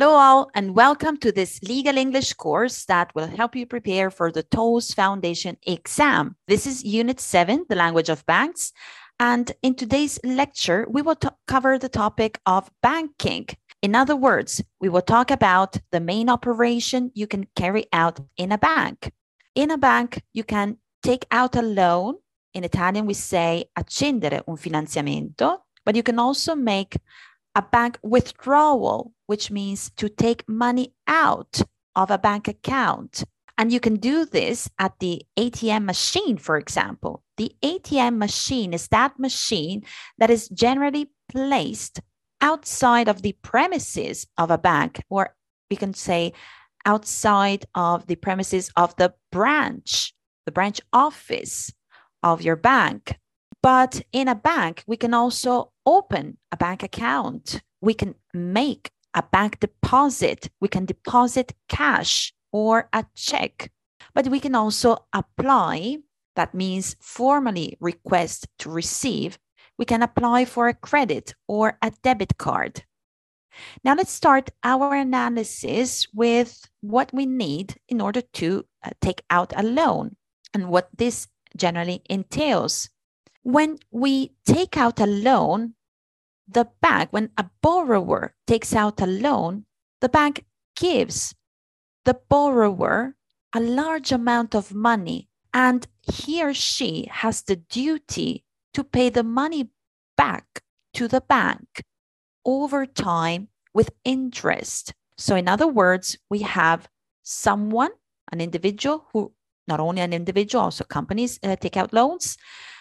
Hello, all, and welcome to this legal English course that will help you prepare for the TOLES Foundation exam. This is Unit 7, the language of banks. And in today's lecture, we will cover the topic of banking. In other words, we will talk about the main operation you can carry out in a bank. In a bank, you can take out a loan. In Italian, we say accendere un finanziamento, but you can also make a bank withdrawal, which means to take money out of a bank account. And you can do this at the ATM machine, for example. The ATM machine is that machine that is generally placed outside of the premises of a bank, or we can say outside of the premises of the branch, the branch office of your bank. But in a bank, we can also open a bank account. We can make a bank deposit. We can deposit cash or a check. But we can also apply, that means formally request to receive. We can apply for a credit or a debit card. Now let's start our analysis with what we need in order to uh, take out a loan and what this generally entails. When we take out a loan, the bank, when a borrower takes out a loan, the bank gives the borrower a large amount of money, and he or she has the duty to pay the money back to the bank over time with interest. So, in other words, we have someone, an individual who not only an individual, also companies uh, take out loans.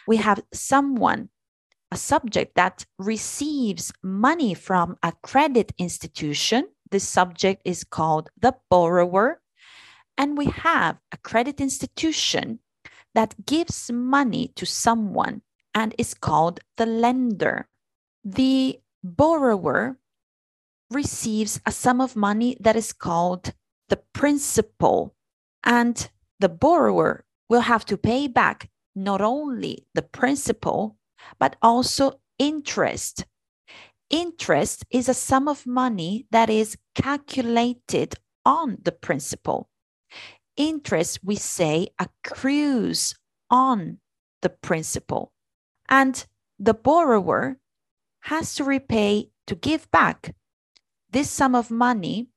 We have someone, a subject that receives money from a credit institution. This subject is called the borrower. And we have a credit institution that gives money to someone and is called the lender. The borrower receives a sum of money that is called the principal. And the borrower will have to pay back not only the principal, but also interest. Interest is a sum of money that is calculated on the principal. Interest, we say, accrues on the principal. And the borrower has to repay to give back this sum of money,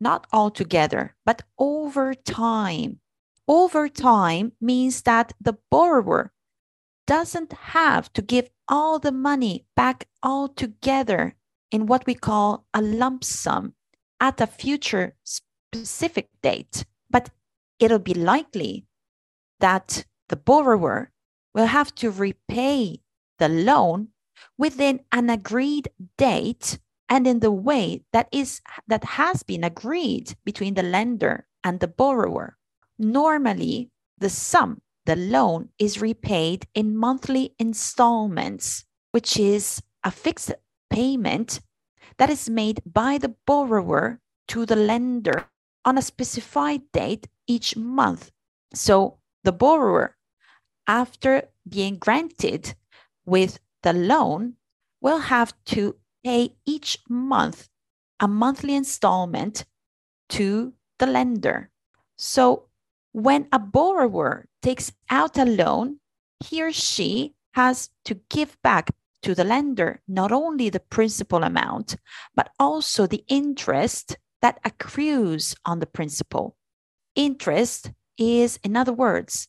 not altogether, but over time over time means that the borrower doesn't have to give all the money back altogether in what we call a lump sum at a future specific date, but it'll be likely that the borrower will have to repay the loan within an agreed date and in the way that is that has been agreed between the lender and the borrower. Normally, the sum, the loan, is repaid in monthly installments, which is a fixed payment that is made by the borrower to the lender on a specified date each month. So the borrower, after being granted with the loan, will have to pay each month a monthly installment to the lender. So when a borrower takes out a loan, he or she has to give back to the lender not only the principal amount, but also the interest that accrues on the principal. Interest is, in other words,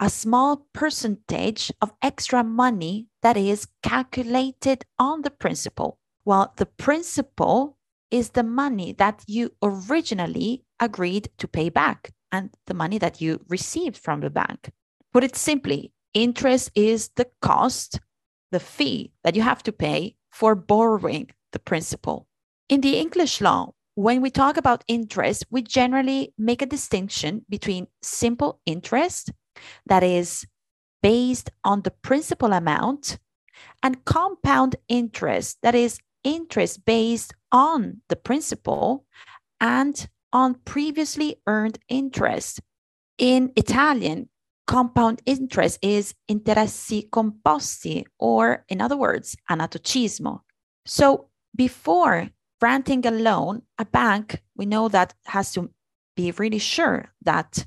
a small percentage of extra money that is calculated on the principal, while the principal is the money that you originally agreed to pay back and the money that you received from the bank. Put it simply, interest is the cost, the fee that you have to pay for borrowing the principal. In the English law, when we talk about interest, we generally make a distinction between simple interest, that is based on the principal amount, and compound interest, that is interest based on the principal and on previously earned interest. In Italian, compound interest is interessi composti, or in other words, anatocismo. So before granting a loan, a bank, we know that has to be really sure that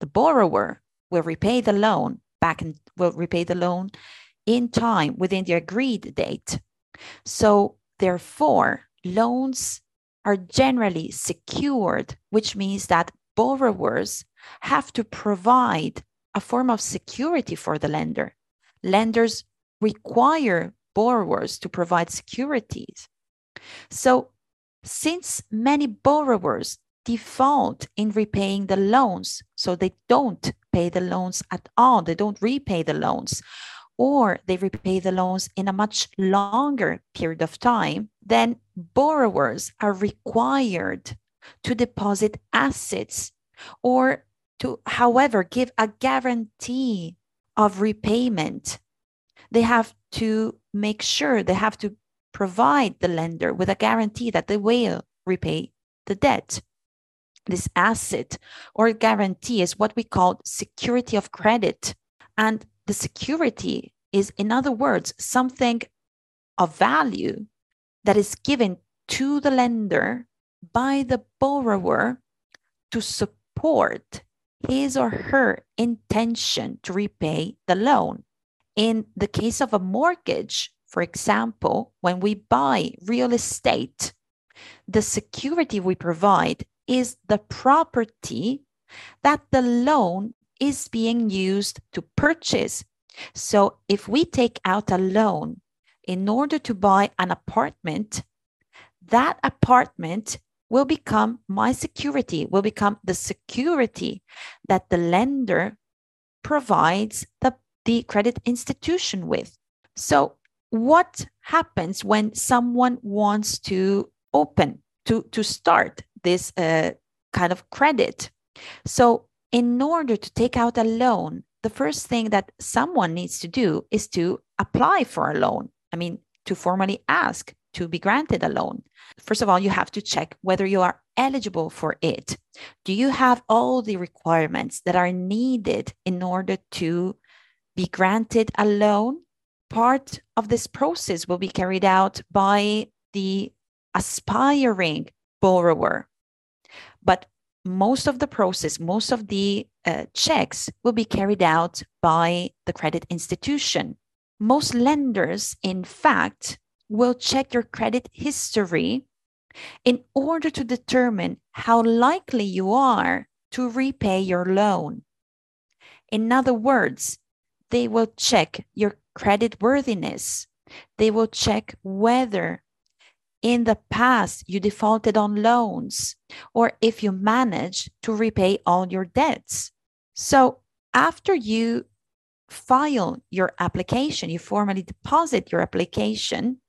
the borrower will repay the loan back and will repay the loan in time within the agreed date. So, therefore, loans are generally secured, which means that borrowers have to provide a form of security for the lender. Lenders require borrowers to provide securities. So, since many borrowers default in repaying the loans, so they don't pay the loans at all, they don't repay the loans, or they repay the loans in a much longer period of time, then borrowers are required to deposit assets or to, however, give a guarantee of repayment. They have to make sure, they have to provide the lender with a guarantee that they will repay the debt. This asset or guarantee is what we call security of credit. And the security is, in other words, something of value that is given to the lender by the borrower to support his or her intention to repay the loan. In the case of a mortgage, for example, when we buy real estate, the security we provide is the property that the loan is being used to purchase. So if we take out a loan in order to buy an apartment, that apartment will become my security, will become the security that the lender provides the, the credit institution with. So what happens when someone wants to open to to start this uh, kind of credit so in order to take out a loan the first thing that someone needs to do is to apply for a loan i mean to formally ask to be granted a loan first of all you have to check whether you are eligible for it do you have all the requirements that are needed in order to be granted a loan part of this process will be carried out by the aspiring borrower. But most of the process, most of the uh, checks will be carried out by the credit institution. Most lenders, in fact, will check your credit history in order to determine how likely you are to repay your loan. In other words, they will check your credit worthiness. They will check whether in the past you defaulted on loans or if you managed to repay all your debts. So after you file your application, you formally deposit your application,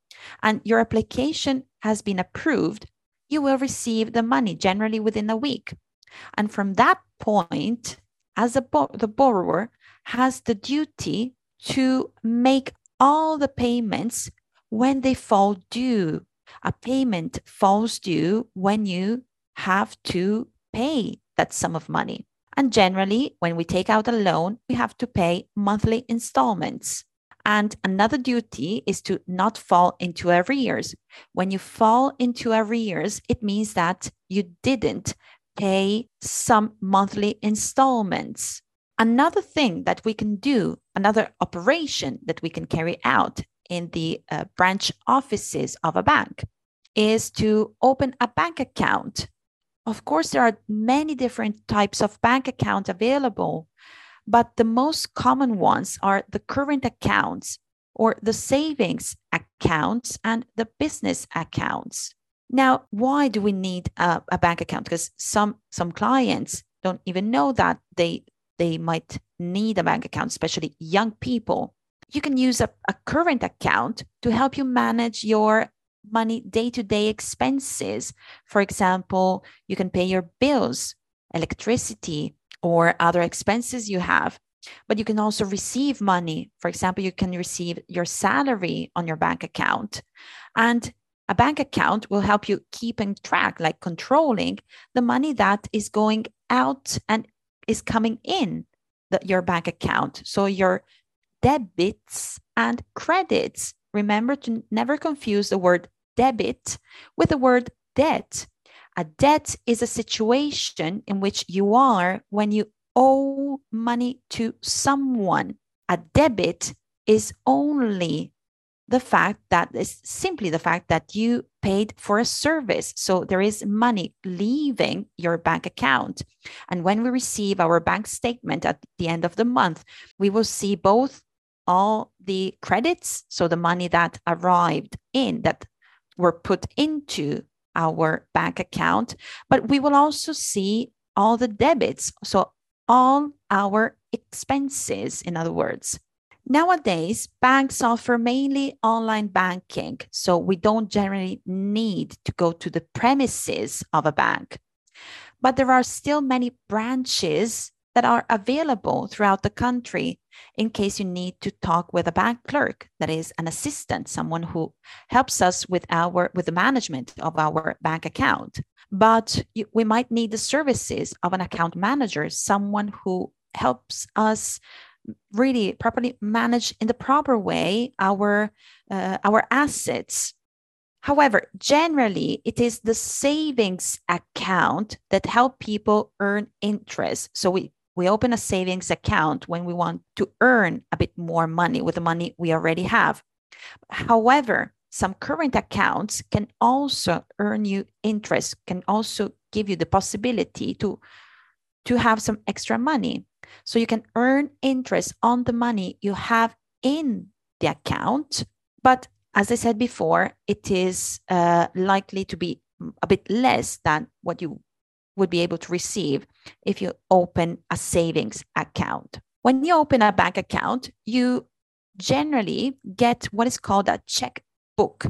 and your application has been approved, you will receive the money generally within a week. And from that point, as bo- the borrower has the duty to make all the payments when they fall due. A payment falls due when you have to pay that sum of money. And generally, when we take out a loan, we have to pay monthly installments. And another duty is to not fall into arrears. When you fall into arrears, it means that you didn't pay some monthly installments. Another thing that we can do, another operation that we can carry out in the uh, branch offices of a bank is to open a bank account. Of course, there are many different types of bank account available, but the most common ones are the current accounts or the savings accounts and the business accounts. Now, why do we need a, a bank account? Because some some clients don't even know that they they might need a bank account, especially young people. You can use a, a current account to help you manage your money day to day expenses. For example, you can pay your bills, electricity, or other expenses you have. But you can also receive money. For example, you can receive your salary on your bank account. And a bank account will help you keep in track, like controlling the money that is going out and is coming in the, your bank account. So your debits and credits. Remember to never confuse the word debit with the word debt. A debt is a situation in which you are when you owe money to someone. A debit is only the fact that is simply the fact that you paid for a service. So there is money leaving your bank account. And when we receive our bank statement at the end of the month, we will see both all the credits, so the money that arrived in that were put into our bank account, but we will also see all the debits, so all our expenses, in other words. Nowadays, banks offer mainly online banking, so we don't generally need to go to the premises of a bank. But there are still many branches that are available throughout the country in case you need to talk with a bank clerk that is an assistant someone who helps us with our with the management of our bank account. But you, we might need the services of an account manager someone who helps us really properly manage in the proper way our uh, our assets. However generally it is the savings account that help people earn interest. So we we open a savings account when we want to earn a bit more money with the money we already have however some current accounts can also earn you interest can also give you the possibility to to have some extra money so you can earn interest on the money you have in the account. But as I said before, it is uh, likely to be a bit less than what you would be able to receive if you open a savings account. When you open a bank account, you generally get what is called a checkbook.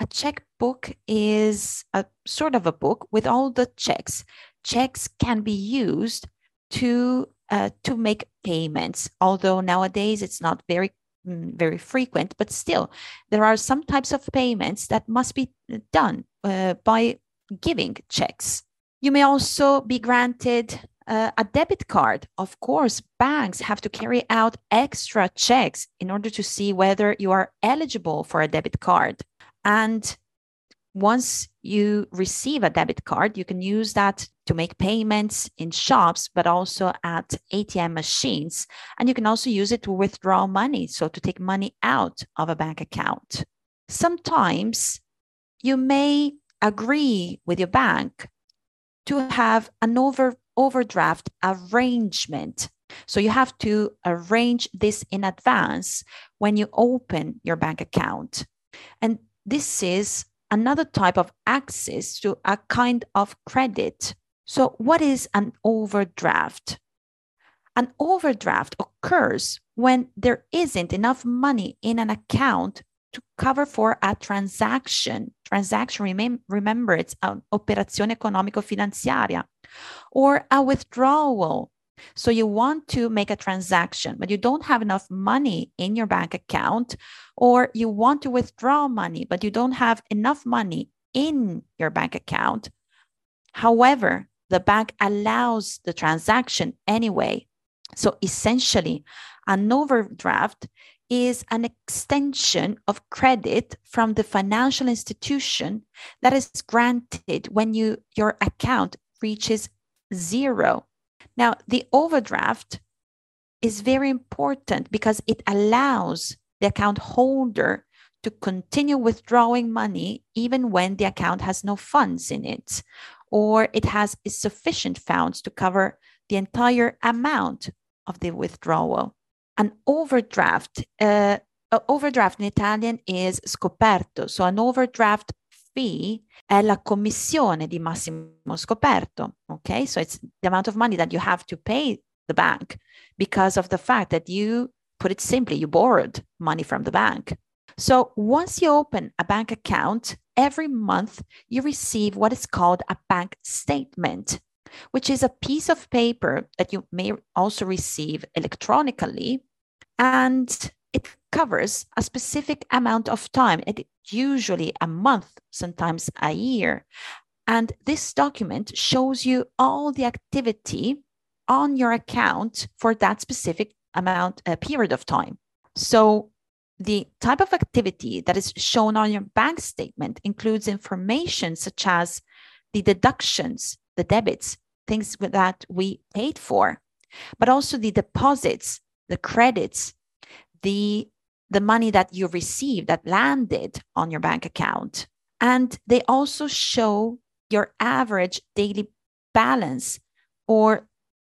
A checkbook is a sort of a book with all the checks. Checks can be used to uh, to make payments. Although nowadays it's not very mm, very frequent, but still there are some types of payments that must be done uh, by giving checks. You may also be granted uh, a debit card. Of course, banks have to carry out extra checks in order to see whether you are eligible for a debit card. And once you receive a debit card, you can use that to make payments in shops, but also at ATM machines. And you can also use it to withdraw money, so to take money out of a bank account. Sometimes you may agree with your bank to have an over, overdraft arrangement. So you have to arrange this in advance when you open your bank account. And this is another type of access to a kind of credit. So, what is an overdraft? An overdraft occurs when there isn't enough money in an account to cover for a transaction. Transaction, remem- remember, it's an operazione economico-finanziaria, or a withdrawal so you want to make a transaction, but you don't have enough money in your bank account, or you want to withdraw money, but you don't have enough money in your bank account. However, the bank allows the transaction anyway. So essentially, an overdraft is an extension of credit from the financial institution that is granted when you your account reaches zero now, the overdraft is very important because it allows the account holder to continue withdrawing money even when the account has no funds in it or it has sufficient funds to cover the entire amount of the withdrawal. An overdraft, uh, overdraft in Italian is scoperto. So an overdraft fee è la commissione di massimo scoperto. Okay, so it's the amount of money that you have to pay the bank because of the fact that you, put it simply, you borrowed money from the bank. So once you open a bank account, every month you receive what is called a bank statement, which is a piece of paper that you may also receive electronically. And it covers a specific amount of time, usually a month, sometimes a year. And this document shows you all the activity on your account for that specific amount, uh, period of time. So the type of activity that is shown on your bank statement includes information such as the deductions, the debits, things that we paid for, but also the deposits, the credits, the the money that you received that landed on your bank account. And they also show your average daily balance or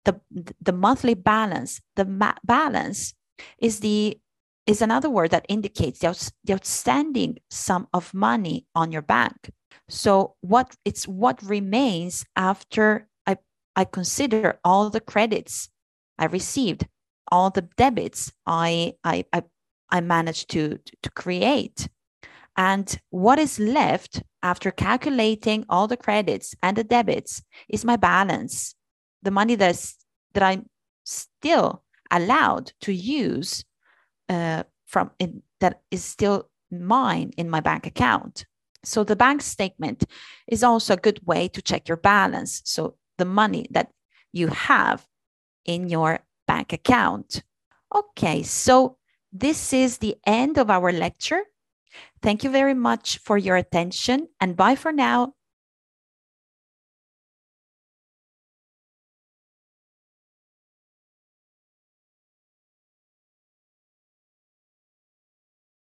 the, the monthly balance. The ma- balance is the is another word that indicates the, the outstanding sum of money on your bank. So what it's what remains after I, I consider all the credits I received, all the debits I I, I, I managed to, to create. And what is left after calculating all the credits and the debits is my balance, the money that's, that I'm still allowed to use uh, from in, that is still mine in my bank account. So the bank statement is also a good way to check your balance. So the money that you have in your bank account. Okay, so this is the end of our lecture. Thank you very much for your attention and bye for now.